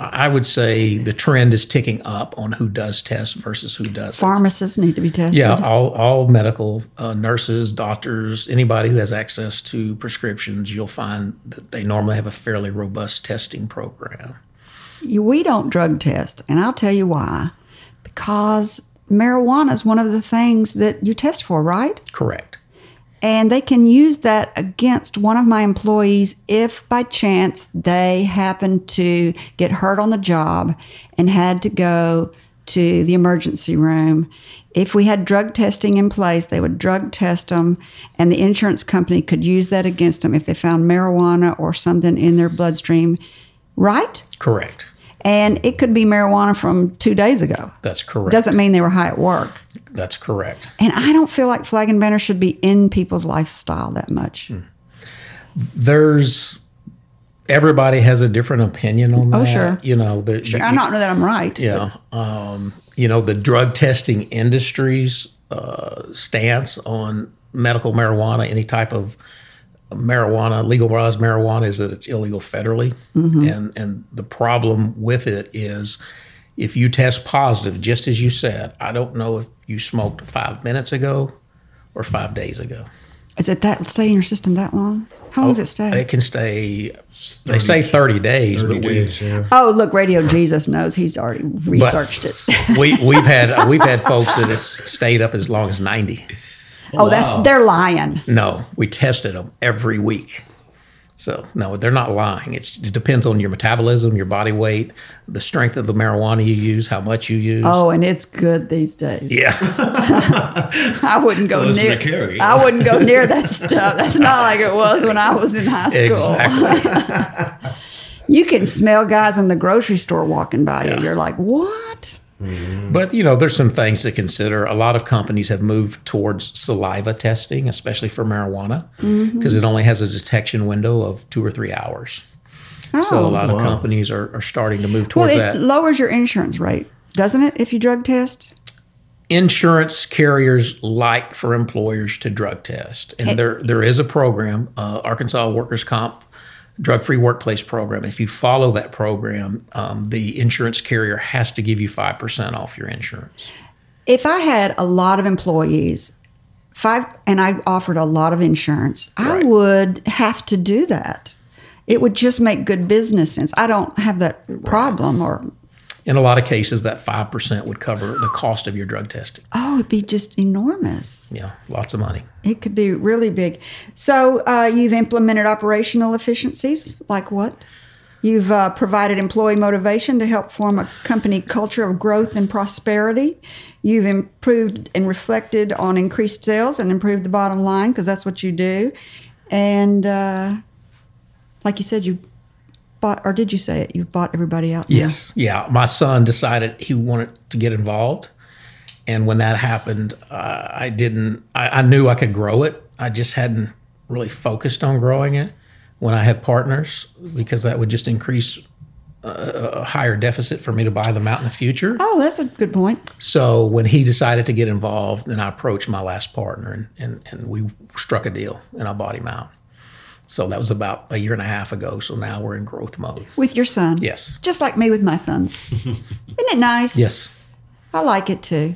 I would say the trend is ticking up on who does test versus who doesn't. Pharmacists need to be tested. Yeah, all, all medical uh, nurses, doctors, anybody who has access to prescriptions, you'll find that they normally have a fairly robust testing program. We don't drug test, and I'll tell you why. Because marijuana is one of the things that you test for, right? Correct. And they can use that against one of my employees if by chance they happen to get hurt on the job and had to go to the emergency room. If we had drug testing in place, they would drug test them, and the insurance company could use that against them if they found marijuana or something in their bloodstream, right? Correct. And it could be marijuana from two days ago. That's correct. Doesn't mean they were high at work. That's correct. And I don't feel like flag and banner should be in people's lifestyle that much. There's everybody has a different opinion on that. Oh, sure. You know, the, I don't know that I'm right. Yeah. Um, you know, the drug testing industry's uh, stance on medical marijuana, any type of marijuana, legalized marijuana, is that it's illegal federally. Mm-hmm. And, and the problem with it is if you test positive, just as you said, I don't know if you smoked five minutes ago or five days ago. Is it that stay in your system that long? How long does it stay? It can stay, they say 30 days, 30 but we, days, yeah. oh, look, Radio Jesus knows. He's already researched it. we we've had we've had folks that it's stayed up as long as 90 oh, that's they're lying. no we tested them every week so no they're not lying it's, it depends on your metabolism your body weight the strength of the marijuana you use how much you use Oh, and it's good these days. yeah <laughs> I wouldn't go Listen near. to I wouldn't go near that stuff. That's not like it was when I was in high school. exactly <laughs> You can smell guys in the grocery store walking by you. You're like, what? But you know there's some things to consider. A lot of companies have moved towards saliva testing especially for marijuana because it only has a detection window of two or three hours. So Oh. a lot of companies are, are starting to move Well, towards it that. lowers your insurance rate, doesn't it, if you drug test? insurance carriers like for employers to drug test, and there there is a program, uh, Arkansas Workers Comp Drug Free Workplace Program. If you follow that program, um, the insurance carrier has to give you five percent off your insurance. If I had a lot of employees, five, and I offered a lot of insurance, I would have to do that. It would just make good business sense. I don't have that problem, or In a lot of cases, that five percent would cover the cost of your drug testing. oh, it'd be just enormous. Yeah, lots of money. It could be really big. So uh, you've implemented operational efficiencies, like what? You've uh, provided employee motivation to help form a company culture of growth and prosperity. You've improved and reflected on increased sales and improved the bottom line because that's what you do. And uh, like you said, you bought, or did you say it? You bought everybody out. now. Yes. Yeah. My son decided he wanted to get involved. And when that happened, uh, I didn't, I, I knew I could grow it. I just hadn't really focused on growing it when I had partners because that would just increase a, a higher deficit for me to buy them out in the future. Oh, that's a good point. So when he decided to get involved, then I approached my last partner and, and, and we struck a deal and I bought him out. So that was about a year and a half ago. So now we're in growth mode. With your son. Yes. Just like me with my sons. <laughs> Isn't it nice? Yes. I like it too.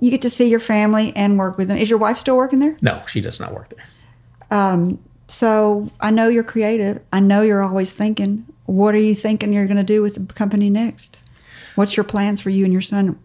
You get to see your family and work with them. Is your wife still working there? No, she does not work there. Um, so I know you're creative. I know you're always thinking. What are you thinking you're going to do with the company next? What's your plans for you and your son?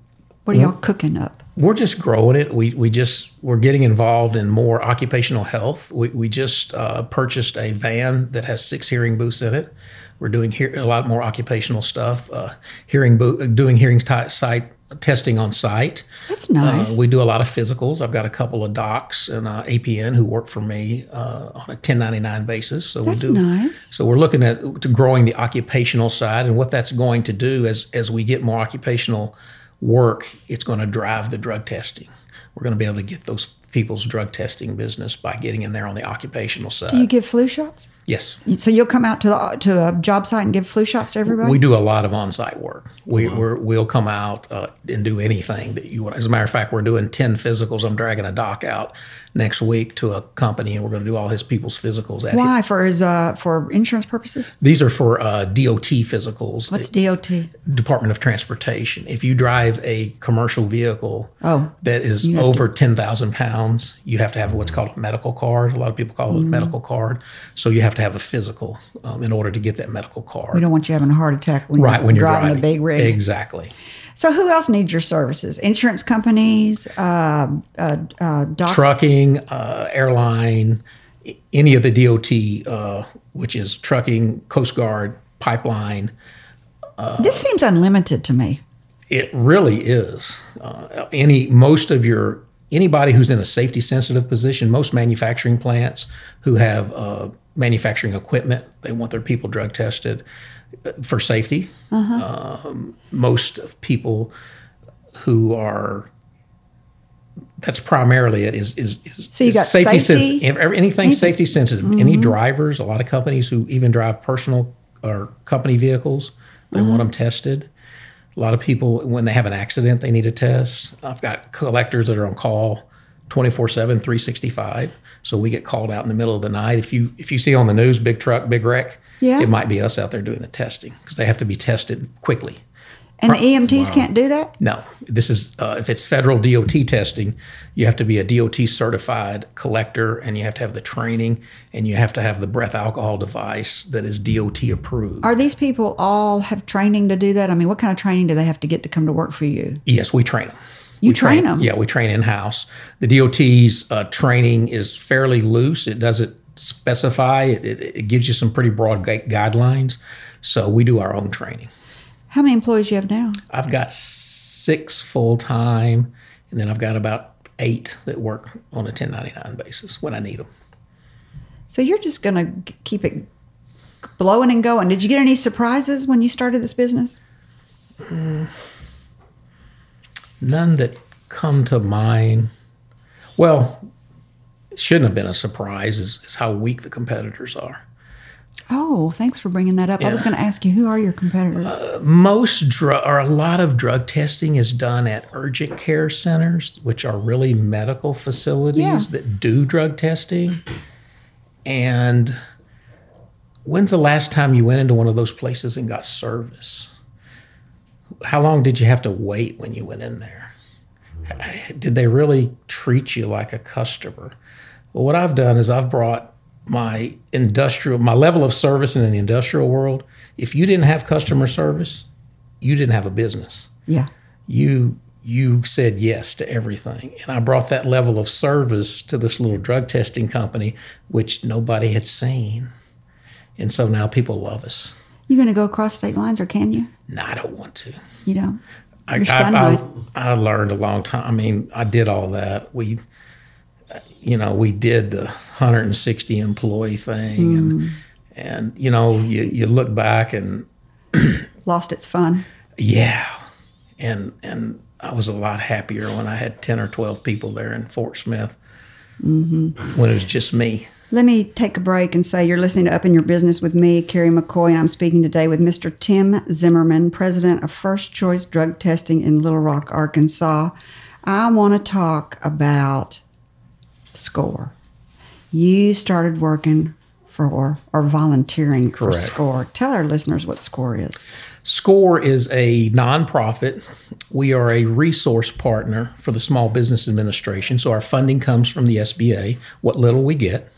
What are mm-hmm. y'all cooking up? We're just growing it. We we just we're getting involved in more occupational health. We we just uh, purchased a van that has six hearing booths in it. We're doing hear, a lot more occupational stuff. Uh, hearing bo- doing hearing ti site testing on site. That's nice. Uh, we do a lot of physicals. I've got a couple of docs and uh, APN who work for me uh, on a 1099 basis. So That's we do. nice. So we're looking at to growing the occupational side, and what that's going to do as as we get more occupational work, it's going to drive the drug testing. We're going to be able to get those people's drug testing business by getting in there on the occupational side. Do you give flu shots? Yes. So you'll come out to the, to a job site and give flu shots to everybody? We do a lot of on-site work. We we're, we'll come out uh, and do anything that you want. As a matter of fact, we're doing ten physicals. I'm dragging a doc out next week to a company, and we're going to do all his people's physicals. At Why? For his uh, for insurance purposes? These are for uh, DOT physicals. What's DOT? Department of Transportation. If you drive a commercial vehicle Oh, that is over 10,000 pounds, you have to have what's called a medical card. A lot of people call Mm-hmm. it a medical card. So you have to have a physical um, in order to get that medical card. We don't want you having a heart attack when right you're when you're driving, driving, a big rig. Exactly. So who else needs your services? Insurance companies, uh, uh, uh, doc- Trucking, uh, airline, any of the DOT, uh, which is trucking, Coast Guard, pipeline. This seems unlimited to me. It really is. Uh, any most of your anybody who's in a safety sensitive position, most manufacturing plants who have uh, manufacturing equipment, they want their people drug tested for safety. Uh-huh. Um, most of people who are that's primarily it is is, is So you is got safety, safety, sensitive anything safety sensitive. Any mm-hmm. drivers a lot of companies who even drive personal or company vehicles they want uh-huh. them tested. A lot of people, when they have an accident, they need a test. I've got collectors that are on call 24 7, 365. So we get called out in the middle of the night. If you if you see on the news, big truck, big wreck, Yeah. it might be us out there doing the testing because they have to be tested quickly. And the EMTs can't do that? No, this is uh, if it's federal DOT testing, you have to be a DOT certified collector, and you have to have the training, and you have to have the breath alcohol device that is DOT approved. Are these people all have training to do that? I mean, what kind of training do they have to get to come to work for you? Yes, we train them. You We them. Yeah, we train in house. The DOT's uh, training is fairly loose. It doesn't specify. It, it, it gives you some pretty broad gui- guidelines. So we do our own training. How many employees you have now? I've got six full time, and then I've got about eight that work on a 1099 basis when I need them. So you're just going to keep it blowing and going. Did you get any surprises when you started this business? None that come to mind. Well, shouldn't have been a surprise is, is how weak the competitors are. Oh, thanks for bringing that up. I was going to ask you, who are your competitors? Uh, most drug or a lot of drug testing is done at urgent care centers, which are really medical facilities Yeah. that do drug testing. And when's the last time you went into one of those places and got service? How long did you have to wait when you went in there? Did they really treat you like a customer? Well, what I've done is I've brought my industrial, my level of service in the industrial world. If you didn't have customer service, you didn't have a business. yeah. You you said yes to everything, and I brought that level of service to this little drug testing company, which nobody had seen, and so now people love us. You going to go across state lines, or can you? No, I don't want to. You don't. I, Your I, son I, would. I learned a long time. I mean, I did all that. We, you know, we did the 160 employee thing, Mm. and and you know, you you look back and <clears throat> Lost its fun. yeah, and and I was a lot happier when I had 10 or 12 people there in Fort Smith when it was just me. Let me take a break and say you're listening to Up in Your Business with me, Carrie McCoy, and I'm speaking today with Mr. Tim Zimmerman, president of First Choice Drug Testing in Little Rock, Arkansas. I want to talk about SCORE. You started working for or volunteering for Correct. SCORE. Tell our listeners what SCORE is. SCORE is a nonprofit. We are a resource partner for the Small Business Administration. So our funding comes from the SBA, what little we get.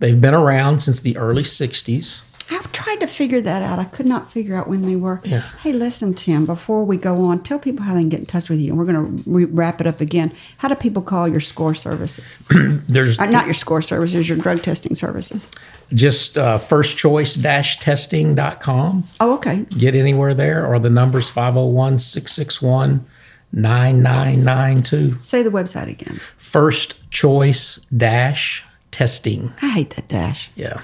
They've been around since the early 60s. I've tried to figure that out. I could not figure out when they were. Yeah. Hey, listen, Tim, before we go on, tell people how they can get in touch with you. And we're going to re- wrap it up again. How do people call your SCORE services? <clears throat> There's Uh, not your SCORE services, your drug testing services. just uh, firstchoice-testing.com. Oh, okay. Get anywhere there, or the number's 501 661 9992. Say the website again. First choice dash testing. I hate that dash. Yeah.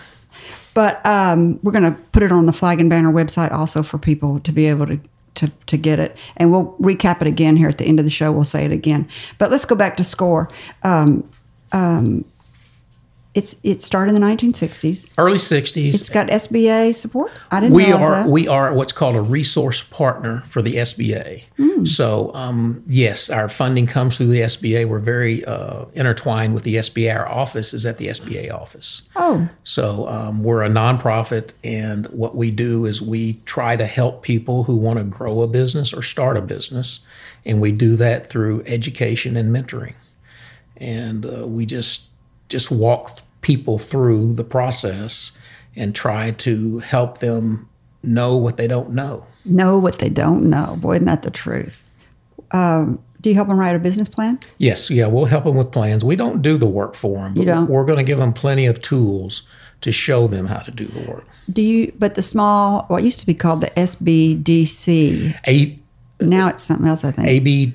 But um, we're going to put it on the Flag and Banner website also for people to be able to, to, to get it. And we'll recap it again here at the end of the show. We'll say it again. But let's go back to SCORE. Um, um, it's it started in the 1960s. Early 60s. It's got SBA support. I didn't know. we are that. we are what's called a resource partner for the SBA. Hmm. So um, yes, our funding comes through the SBA. We're very uh, intertwined with the SBA. Our office is at the SBA office. oh, So um, we're a nonprofit, and what we do is we try to help people who want to grow a business or start a business, and we do that through education and mentoring. And uh, we just just walk people through the process and try to help them know what they don't know. know what they don't know. Boy, isn't that the truth? Um, do you help them write a business plan? Yes, yeah, we'll help them with plans. We don't do the work for them, but You don't? we're going to give them plenty of tools to show them how to do the work. Do you? But the small, what used to be called the SBDC, A, now it's something else. I think AB,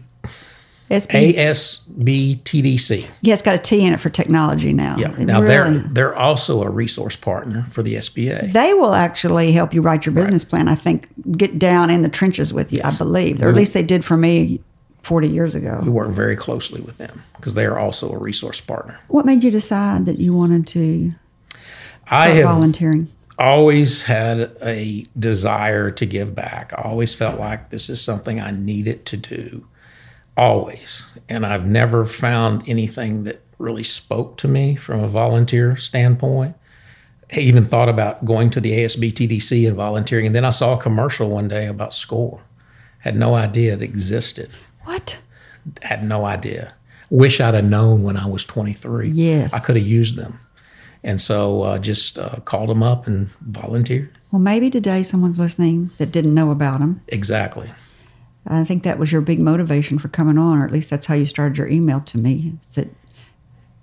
SB. ASBTDC. yeah, it's got a T in it for technology now. Yeah. It Now really- they're they're also a resource partner for the SBA. they will actually help you write your business plan. I think get down in the trenches with you. I believe, or at least they did for me forty years ago. We work very closely with them because they are also a resource partner. What made you decide that you wanted to I have volunteering? always had a desire to give back. I always felt like this is something I needed to do, always. And I've never found anything that really spoke to me from a volunteer standpoint. I even thought about going to the ASBTDC and volunteering. And then I saw a commercial one day about SCORE. Had no idea it existed. What? Had no idea. Wish I'd have known when I was 23. Yes. I could have used them. And so uh, just uh, called them up and volunteered. Well, maybe today someone's listening that didn't know about them. Exactly. I think that was your big motivation for coming on, or at least that's how you started your email to me. Is that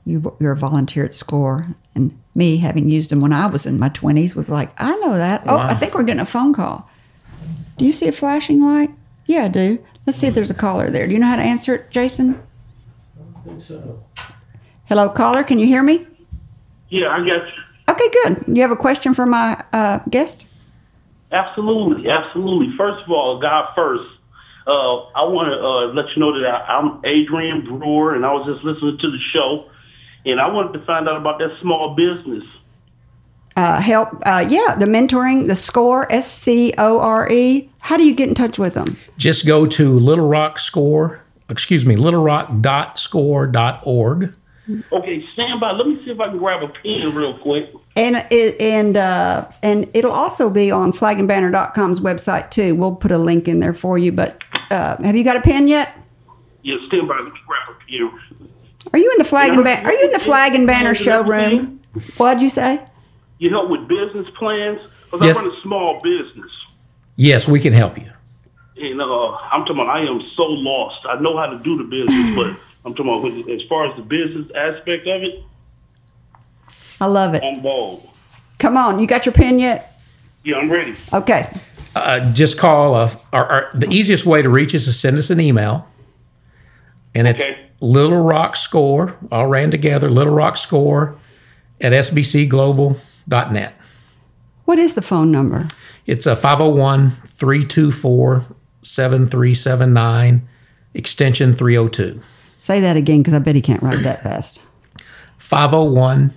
you, you're a volunteer at SCORE, and me having used them when I was in my 20s was like, I know that. Oh, I think we're getting a phone call. Do you see a flashing light? Yeah, I do. Let's see if there's a caller there. Do you know how to answer it, Jason? I don't think so. Hello, caller. Can you hear me? Yeah, I got you. Okay, good. You have a question for my uh, guest? Absolutely, absolutely. First of all, God first. Uh, I want to uh, let you know that I, I'm Adrian Brewer, and I was just listening to the show, and I wanted to find out about that small business. uh, help. Uh, yeah, the mentoring, the score, S C O R E. How do you get in touch with them? Just go to Little Rock Score, excuse me, littlerock.score.org. Okay, stand by. Let me see if I can grab a pen real quick. And it, and uh, and it'll also be on flagandbanner.com's website too. We'll put a link in there for you. But uh, have you got a pen yet? Yeah, stand by. Let me grab a pen. Are you in the flag and Yeah, banner? Are you in the flag and banner showroom? What'd you say? You help with business plans? Because Yes. I run a small business. Yes, we can help you. And uh, I'm talking about I am so lost. I know how to do the business, but I'm talking about as far as the business aspect of it, I love it. I'm bold. Come on, you got your pen yet? Yeah, I'm ready. Okay. Uh, just call. Uh, our, our, the easiest way to reach us is send us an email, and it's Okay. Little Rock Score, all ran together. Little Rock Score at sbcglobal.net. What is the phone number? It's a 501 324 7379, extension 302. Say that again because I bet he can't write that fast. 501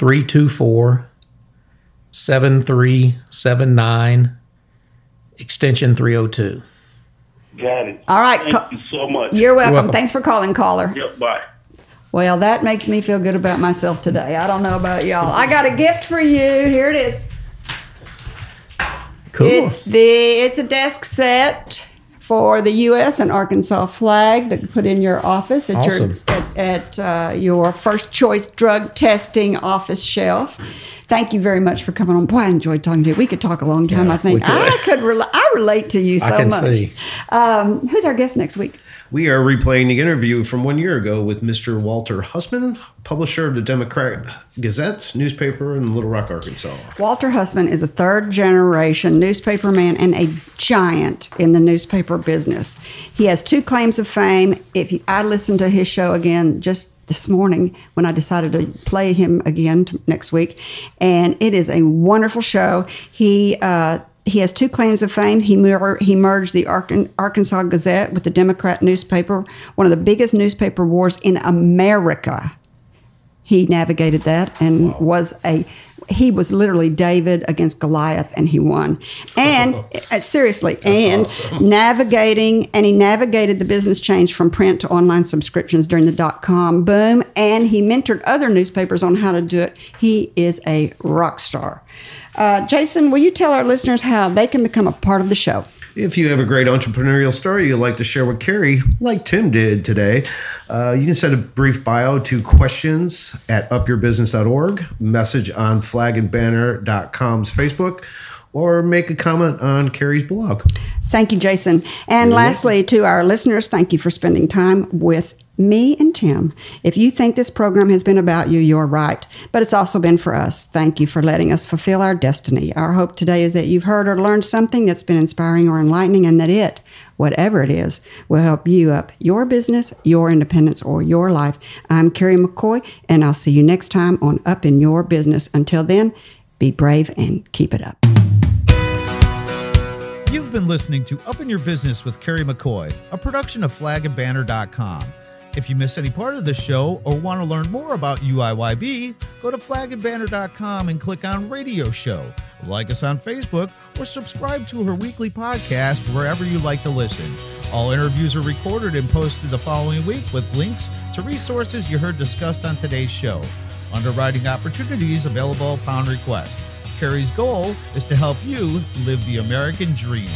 324 7379, extension 302. Got it. All right, Thank co- you so much. You're welcome. welcome. Thanks for calling, caller. Yep, bye. Well, that makes me feel good about myself today. I don't know about y'all. I got a gift for you. Here it is. Cool. It's the it's a desk set for the U.S. and Arkansas flag to put in your office at Awesome. your at, at uh, your first choice drug testing office shelf. Thank you very much for coming on. Boy, I enjoyed talking to you. We could talk a long time. Yeah, I think could. I could. Rela- I relate to you so I can much. see. Um, who's our guest next week? We are replaying the interview from one year ago with Mr. Walter Hussman, publisher of the Democrat Gazette newspaper in Little Rock, Arkansas. Walter Hussman is a third generation newspaperman and a giant in the newspaper business. He has two claims of fame. If you, I listened to his show again just this morning when I decided to play him again t- next week, and it is a wonderful show. He uh, he has two claims of fame. He mer- he merged the Arkan- Arkansas Gazette with the Democrat newspaper, one of the biggest newspaper wars in America he navigated that and was a he was literally David against Goliath and he won. <laughs> And uh, seriously, and navigating and he navigated the business change from print to online subscriptions during the dot com boom and he mentored other newspapers on how to do it. He is a rock star. Uh, Jason, will you tell our listeners how they can become a part of the show? If you have a great entrepreneurial story you'd like to share with Carrie, like Tim did today, uh, you can send a brief bio to questions at upyourbusiness.org, message on flagandbanner.com's Facebook, or make a comment on Carrie's blog. Thank you, Jason. And lastly, to our listeners, thank you for spending time with me and Tim. If you think this program has been about you, you're right. But it's also been for us. Thank you for letting us fulfill our destiny. Our hope today is that you've heard or learned something that's been inspiring or enlightening, and that it, whatever it is, will help you up your business, your independence, or your life. I'm Carrie McCoy, and I'll see you next time on Up in Your Business. Until then, be brave and keep it up. You've been listening to Up in Your Business with Carrie McCoy, a production of flagandbanner.com. If you miss any part of the show or want to learn more about UIYB, go to flagandbanner.com and click on Radio Show. Like us on Facebook or subscribe to her weekly podcast wherever you like to listen. All interviews are recorded and posted the following week with links to resources you heard discussed on today's show. Underwriting opportunities available upon request. Carrie's goal is to help you live the American dream.